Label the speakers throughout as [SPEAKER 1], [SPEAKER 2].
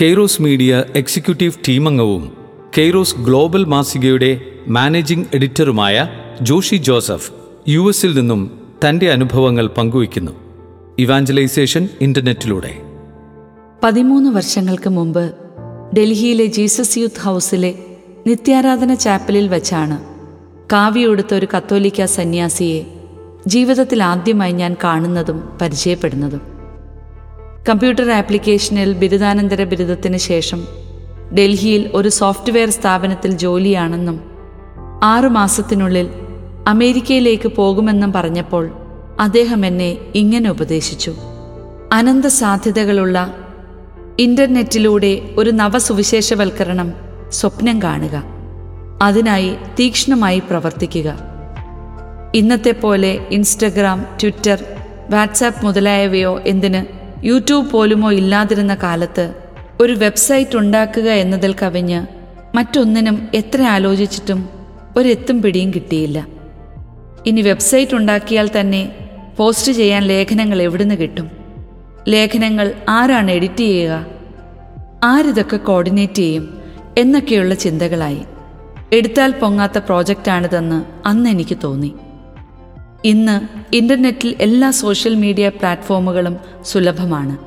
[SPEAKER 1] Kairos media executive ടീമംഗവും Kairos global മാസികയുടെ managing എഡിറ്ററുമായ ജോഷി ജോസഫ് യു എസിൽ നിന്നും തന്റെ അനുഭവങ്ങൾ പങ്കുവയ്ക്കുന്നു. ഇവാഞ്ചലൈസേഷൻ ഇന്റർനെറ്റിലൂടെ.
[SPEAKER 2] പതിമൂന്ന് വർഷങ്ങൾക്ക് മുമ്പ് ഡൽഹിയിലെ ജീസസ് യൂത്ത് ഹൗസിലെ നിത്യാരാധന ചാപ്പലിൽ വച്ചാണ് കാവ്യുടുത്ത ഒരു കത്തോലിക്ക സന്യാസിയെ ജീവിതത്തിൽ ആദ്യമായി ഞാൻ കാണുന്നതും പരിചയപ്പെടുന്നതും. കമ്പ്യൂട്ടർ ആപ്ലിക്കേഷനിൽ ബിരുദാനന്തര ബിരുദത്തിന് ശേഷം ഡൽഹിയിൽ ഒരു സോഫ്റ്റ്വെയർ സ്ഥാപനത്തിൽ ജോലിയാണെന്നും ആറുമാസത്തിനുള്ളിൽ അമേരിക്കയിലേക്ക് പോകുമെന്നും പറഞ്ഞപ്പോൾ അദ്ദേഹം എന്നെ ഇങ്ങനെ ഉപദേശിച്ചു. അനന്ത സാധ്യതകളുള്ള ഇന്റർനെറ്റിലൂടെ ഒരു നവസുവിശേഷവൽക്കരണം സ്വപ്നം കാണുക. അതിനായി തീക്ഷ്ണമായി പ്രവർത്തിക്കുക. ഇന്നത്തെ പോലെ ഇൻസ്റ്റഗ്രാം ട്വിറ്റർ വാട്സാപ്പ് മുതലായവയോ എന്തിന് യൂട്യൂബ് പോലുമോ ഇല്ലാതിരുന്ന കാലത്ത് ഒരു വെബ്സൈറ്റ് ഉണ്ടാക്കുക എന്നതിൽ കവിഞ്ഞ് മറ്റൊന്നിനും എത്ര ആലോചിച്ചിട്ടും ഒരെത്തും പിടിയും കിട്ടിയില്ല. ഇനി വെബ്സൈറ്റ് ഉണ്ടാക്കിയാൽ തന്നെ പോസ്റ്റ് ചെയ്യാൻ ലേഖനങ്ങൾ എവിടുന്ന് കിട്ടും? ലേഖനങ്ങൾ ആരാണ് എഡിറ്റ് ചെയ്യുക? ആരിതൊക്കെ കോർഡിനേറ്റ് ചെയ്യും? എന്നൊക്കെയുള്ള ചിന്തകളായി. എടുത്താൽ പൊങ്ങാത്ത പ്രോജക്റ്റാണിതെന്ന് അന്ന് എനിക്ക് തോന്നി. ഇന്ന് ഇന്റർനെറ്റിൽ എല്ലാ സോഷ്യൽ മീഡിയ പ്ലാറ്റ്ഫോമുകളും സുലഭമാണ്.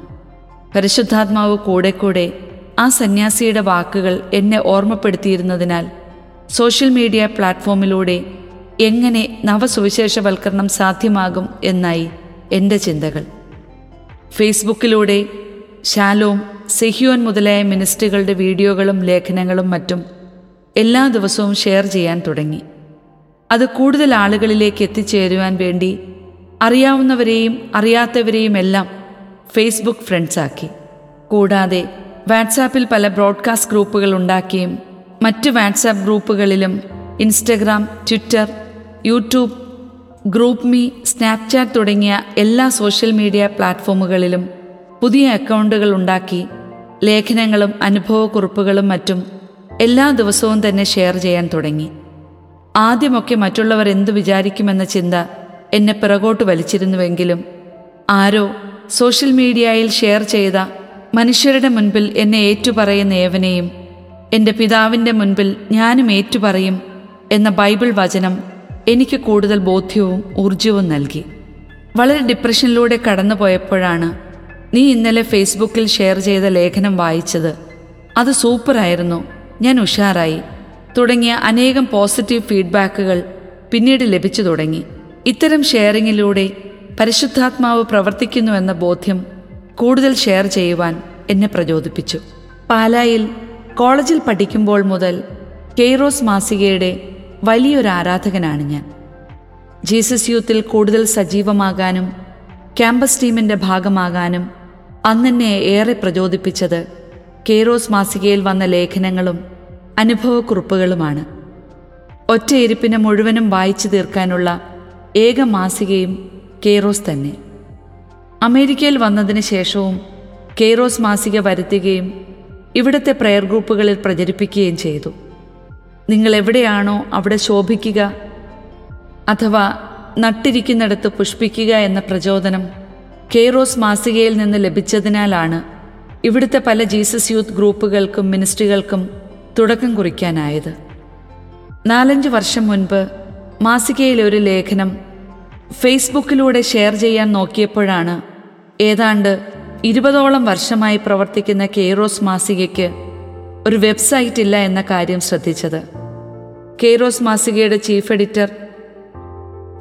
[SPEAKER 2] പരിശുദ്ധാത്മാവ് കൂടെ കൂടെ ആ സന്യാസിയുടെ വാക്കുകൾ എന്നെ ഓർമ്മപ്പെടുത്തിയിരുന്നതിനാൽ സോഷ്യൽ മീഡിയ പ്ലാറ്റ്ഫോമിലൂടെ എങ്ങനെ നവസുവിശേഷവൽക്കരണം സാധ്യമാകും എന്നായി എന്റെ ചിന്തകൾ. ഫേസ്ബുക്കിലൂടെ ശാലോം സെഹിയോൻ മുതലായ മിനിസ്റ്ററുകളുടെ വീഡിയോകളും ലേഖനങ്ങളും മറ്റും എല്ലാ ദിവസവും ഷെയർ ചെയ്യാൻ തുടങ്ങി. അത് കൂടുതൽ ആളുകളിലേക്ക് എത്തിച്ചേരുവാൻ വേണ്ടി അറിയാവുന്നവരെയും അറിയാത്തവരെയും എല്ലാം ഫേസ്ബുക്ക് ഫ്രണ്ട്സാക്കി കൂടാതെ വാട്സാപ്പിൽ പല ബ്രോഡ്കാസ്റ്റ് ഗ്രൂപ്പുകൾ ഉണ്ടാക്കിയും മറ്റ് WhatsApp ഗ്രൂപ്പുകളിലും Instagram Twitter YouTube GroupMe Snapchat തുടങ്ങിയ എല്ലാ സോഷ്യൽ മീഡിയ പ്ലാറ്റ്ഫോമുകളിലും പുതിയ അക്കൗണ്ടുകൾ ഉണ്ടാക്കി ലേഖനങ്ങളും അനുഭവക്കുറിപ്പുകളും മറ്റും എല്ലാ ദിവസവും തന്നെ ഷെയർ ചെയ്യാൻ തുടങ്ങി. ആദ്യമൊക്കെ മറ്റുള്ളവർ എന്തു വിചാരിക്കുമെന്ന ചിന്ത എന്നെ പിറകോട്ട് വലിച്ചിരുന്നുവെങ്കിലും ആരോ സോഷ്യൽ മീഡിയയിൽ ഷെയർ ചെയ്ത മനുഷ്യരുടെ മുൻപിൽ എന്നെ ഏറ്റുപറയുന്ന ഏവനെയും എന്റെ പിതാവിന്റെ മുൻപിൽ ഞാനും ഏറ്റുപറയും എന്ന ബൈബിൾ വചനം എനിക്ക് കൂടുതൽ ബോധ്യവും ഊർജവും നൽകി. വളരെ ഡിപ്രഷനിലൂടെ കടന്നുപോയപ്പോഴാണ് നീ ഇന്നലെ ഫേസ്ബുക്കിൽ ഷെയർ ചെയ്ത ലേഖനം വായിച്ചത്. അത് സൂപ്പറായിരുന്നു. ഞാൻ ഉഷാറായി. തുടങ്ങിയ അനേകം പോസിറ്റീവ് ഫീഡ്ബാക്കുകൾ പിന്നീട് ലഭിച്ചു തുടങ്ങി. ഇത്തരം ഷെയറിങ്ങിലൂടെ പരിശുദ്ധാത്മാവ് പ്രവർത്തിക്കുന്നുവെന്ന ബോധ്യം കൂടുതൽ ഷെയർ ചെയ്യുവാൻ എന്നെ പ്രചോദിപ്പിച്ചു. പാലായിൽ കോളേജിൽ പഠിക്കുമ്പോൾ മുതൽ കെയ്റോസ് മാസികയുടെ വലിയൊരു ആരാധകനാണ് ഞാൻ. ജീസസ് യൂത്തിൽ കൂടുതൽ സജീവമാകാനും ക്യാമ്പസ് ടീമിന്റെ ഭാഗമാകാനും അന്നെന്നെ ഏറെ പ്രചോദിപ്പിച്ചത് കെയ്റോസ് മാസികയിൽ വന്ന ലേഖനങ്ങളും അനുഭവക്കുറിപ്പുകളുമാണ്. ഒറ്റയിരിപ്പിനെ മുഴുവനും വായിച്ചു തീർക്കാനുള്ള ഏക മാസികയും കെയ്റോസ് തന്നെ. അമേരിക്കയിൽ വന്നതിന് ശേഷവും കെയ്റോസ് മാസിക വരുത്തുകയും ഇവിടുത്തെ പ്രെയർ ഗ്രൂപ്പുകളിൽ പ്രചരിപ്പിക്കുകയും ചെയ്തു. നിങ്ങൾ എവിടെയാണോ അവിടെ ശോഭിക്കുക അഥവാ നട്ടിരിക്കുന്നിടത്ത് പുഷ്പിക്കുക എന്ന പ്രചോദനം കെയ്റോസ് മാസികയിൽ നിന്ന് ലഭിച്ചതിനാലാണ് ഇവിടുത്തെ പല ജീസസ് യൂത്ത് ഗ്രൂപ്പുകൾക്കും മിനിസ്ട്രികൾക്കും തുടക്കം കുറിക്കാനായത്. നാലഞ്ച് വർഷം മുൻപ് മാസികയിലെ ഒരു ലേഖനം ഫേസ്ബുക്കിലൂടെ ഷെയർ ചെയ്യാൻ നോക്കിയപ്പോഴാണ് ഏതാണ്ട് ഇരുപതോളം വർഷമായി പ്രവർത്തിക്കുന്ന കെയ്റോസ് മാസികയ്ക്ക് ഒരു വെബ്സൈറ്റ് ഇല്ല എന്ന കാര്യം ശ്രദ്ധിച്ചത്. കെയ്റോസ് മാസികയുടെ ചീഫ് എഡിറ്റർ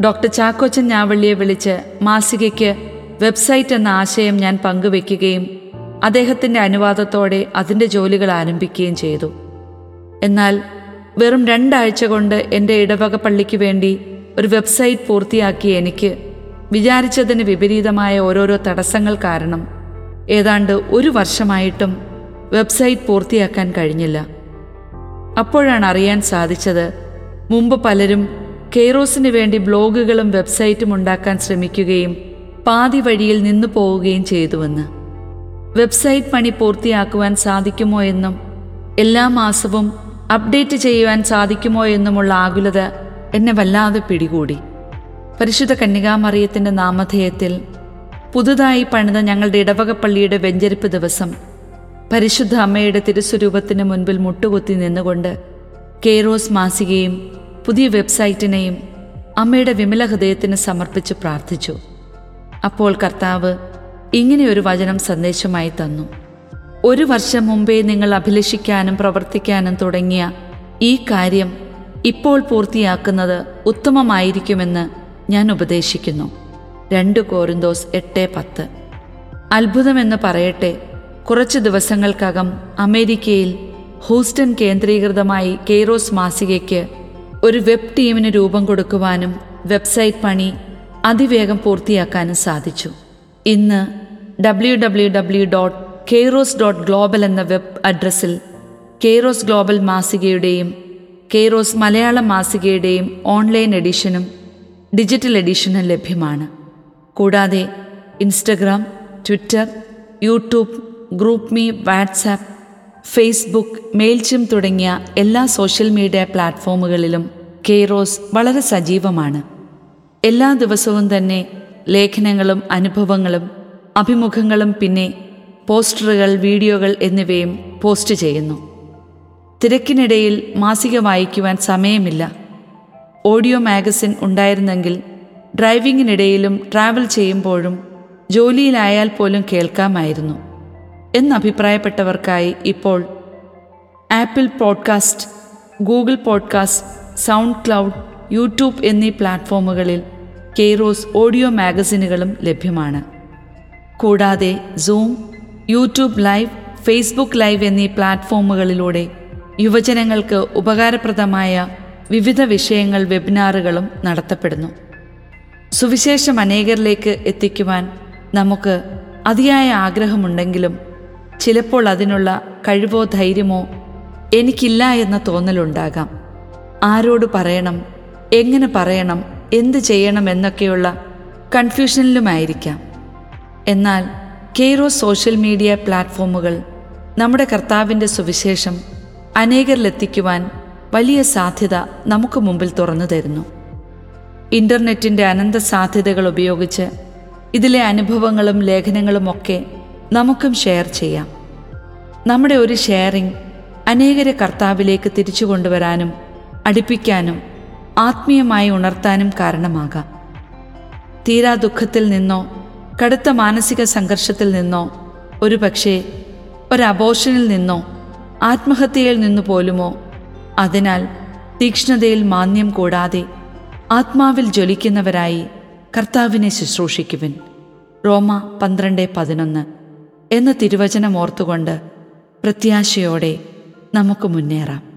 [SPEAKER 2] ഡോക്ടർ ചാക്കോച്ചൻ ഞാവള്ളിയെ വിളിച്ച് മാസികയ്ക്ക് വെബ്സൈറ്റ് എന്ന ആശയം ഞാൻ പങ്കുവെക്കുകയും അദ്ദേഹത്തിന്റെ അനുവാദത്തോടെ അതിന്റെ ജോലികൾ ആരംഭിക്കുകയും ചെയ്തു. എന്നാൽ വെറും രണ്ടാഴ്ച കൊണ്ട് എന്റെ ഇടവക പള്ളിക്ക് വേണ്ടി ഒരു വെബ്സൈറ്റ് പൂർത്തിയാക്കി എനിക്ക് വിചാരിച്ചതിന് വിപരീതമായ ഓരോരോ തടസ്സങ്ങൾ കാരണം ഏതാണ്ട് ഒരു വർഷമായിട്ടും വെബ്സൈറ്റ് പൂർത്തിയാക്കാൻ കഴിഞ്ഞില്ല. അപ്പോഴാണ് അറിയാൻ സാധിച്ചത് മുമ്പ് പലരും കെയ്റോസിന് വേണ്ടി ബ്ലോഗുകളും വെബ്സൈറ്റും ഉണ്ടാക്കാൻ ശ്രമിക്കുകയും പാതി വഴിയിൽ നിന്നു പോവുകയും ചെയ്തുവെന്ന്. വെബ്സൈറ്റ് പണി പൂർത്തിയാക്കുവാൻ സാധിക്കുമോ എന്നും എല്ലാ മാസവും അപ്ഡേറ്റ് ചെയ്യുവാൻ സാധിക്കുമോ എന്നുമുള്ള ആകുലത എന്നെ വല്ലാതെ പിടികൂടി. പരിശുദ്ധ കന്യകാമറിയത്തിന്റെ നാമധേയത്തിൽ പുതുതായി പണിത ഞങ്ങളുടെ ഇടവക പള്ളിയുടെ വെഞ്ചരിപ്പ് ദിവസം പരിശുദ്ധ അമ്മയുടെ തിരുസ്വരൂപത്തിന് മുൻപിൽ മുട്ടുകുത്തി നിന്നുകൊണ്ട് കെയ്റോസ് മാസികയും പുതിയ വെബ്സൈറ്റിനെയും അമ്മയുടെ വിമല ഹൃദയത്തിന് സമർപ്പിച്ച് പ്രാർത്ഥിച്ചു. അപ്പോൾ കർത്താവ് ഇങ്ങനെയൊരു വചനം സന്ദേശമായി തന്നു. ഒരു വർഷം മുമ്പേ നിങ്ങൾ അഭിലഷിക്കാനും പ്രവർത്തിക്കാനും തുടങ്ങിയ ഈ കാര്യം ഇപ്പോൾ പൂർത്തിയാക്കുന്നത് ഉത്തമമായിരിക്കുമെന്ന് ഞാൻ ഉപദേശിക്കുന്നു. രണ്ട് കോരിന്തോസ് എട്ട് പത്ത്. അത്ഭുതമെന്ന് പറയട്ടെ കുറച്ച് ദിവസങ്ങൾക്കകം അമേരിക്കയിൽ ഹൂസ്റ്റൺ കേന്ദ്രീകൃതമായി കെയ്റോസ് മാസികയ്ക്ക് ഒരു വെബ് ടീമിന് രൂപം കൊടുക്കുവാനും വെബ്സൈറ്റ് പണി അതിവേഗം പൂർത്തിയാക്കാനും സാധിച്ചു. ഇന്ന് W W W dot Kairos dot global എന്ന വെബ് അഡ്രസ്സിൽ കെയ്റോസ് ഗ്ലോബൽ മാസികയുടെയും കെയ്റോസ് മലയാളം മാസികയുടെയും ഓൺലൈൻ എഡിഷനും ഡിജിറ്റൽ എഡിഷനും ലഭ്യമാണ്. കൂടാതെ Instagram Twitter YouTube GroupMe WhatsApp Facebook Mailchimp തുടങ്ങിയ എല്ലാ സോഷ്യൽ മീഡിയ പ്ലാറ്റ്ഫോമുകളിലും കെയ്റോസ് വളരെ സജീവമാണ്. എല്ലാ ദിവസവും തന്നെ ലേഖനങ്ങളും അനുഭവങ്ങളും അഭിമുഖങ്ങളും പിന്നെ പോസ്റ്ററുകൾ വീഡിയോകൾ എന്നിവയും പോസ്റ്റ് ചെയ്യുന്നു. തിരക്കിനിടയിൽ മാസിക വായിക്കുവാൻ സമയമില്ല. ഓഡിയോ മാഗസിൻ ഉണ്ടായിരുന്നെങ്കിൽ ഡ്രൈവിങ്ങിനിടയിലും ട്രാവൽ ചെയ്യുമ്പോഴും ജോലിയിലായാൽ പോലും കേൾക്കാമായിരുന്നു. എന്നഭിപ്രായപ്പെട്ടവർക്കായി ഇപ്പോൾ Apple podcast Google podcast SoundCloud YouTube എന്നീ പ്ലാറ്റ്ഫോമുകളിൽ കെയ്റോസ് ഓഡിയോ മാഗസിനുകളും ലഭ്യമാണ്. കൂടാതെ Zoom YouTube live Facebook live എന്നീ പ്ലാറ്റ്ഫോമുകളിലൂടെ യുവജനങ്ങൾക്ക് ഉപകാരപ്രദമായ വിവിധ വിഷയങ്ങൾ വെബിനാറുകളും നടത്തപ്പെടുന്നു. സുവിശേഷം അനേകരിലേക്ക് എത്തിക്കുവാൻ നമുക്ക് അതിയായ ആഗ്രഹമുണ്ടെങ്കിലും ചിലപ്പോൾ അതിനുള്ള കഴിവോ ധൈര്യമോ എനിക്കില്ല എന്ന തോന്നലുണ്ടാകാം. ആരോട് പറയണം എങ്ങനെ പറയണം എന്ത് ചെയ്യണം എന്നൊക്കെയുള്ള കൺഫ്യൂഷനിലുമായിരിക്കാം. എന്നാൽ കെയ്റോ സോഷ്യൽ മീഡിയ പ്ലാറ്റ്ഫോമുകൾ നമ്മുടെ കർത്താവിന്റെ സുവിശേഷം അനേകരിലെത്തിക്കുവാൻ വലിയ സാധ്യത നമുക്ക് മുമ്പിൽ തുറന്നു തരുന്നു. ഇന്റർനെറ്റിന്റെ അനന്ത സാധ്യതകൾ ഉപയോഗിച്ച് ഇതിലെ അനുഭവങ്ങളും ലേഖനങ്ങളും ഒക്കെ നമുക്കും ഷെയർ ചെയ്യാം. നമ്മുടെ ഒരു ഷെയറിംഗ് അനേകരെ കർത്താവിലേക്ക് തിരിച്ചു കൊണ്ടുവരാനും അടുപ്പിക്കാനും ആത്മീയമായി ഉണർത്താനും കാരണമാകാം. തീരാ ദുഃഖത്തിൽ നിന്നോ കടുത്ത മാനസിക സംഘർഷത്തിൽ നിന്നോ ഒരു പക്ഷേ ഒരബോഷനിൽ നിന്നോ ആത്മഹത്യയിൽ നിന്നു പോലുമോ അതിനാൽ തീക്ഷ്ണതയിൽ മാന്യം കൂടാതെ ആത്മാവിൽ ജ്വലിക്കുന്നവരായി കർത്താവിനെ ശുശ്രൂഷിക്കുവിൻ. റോമ പന്ത്രണ്ട് പതിനൊന്ന് എന്ന തിരുവചനം ഓർത്തുകൊണ്ട് പ്രത്യാശയോടെ നമുക്ക് മുന്നേറാം.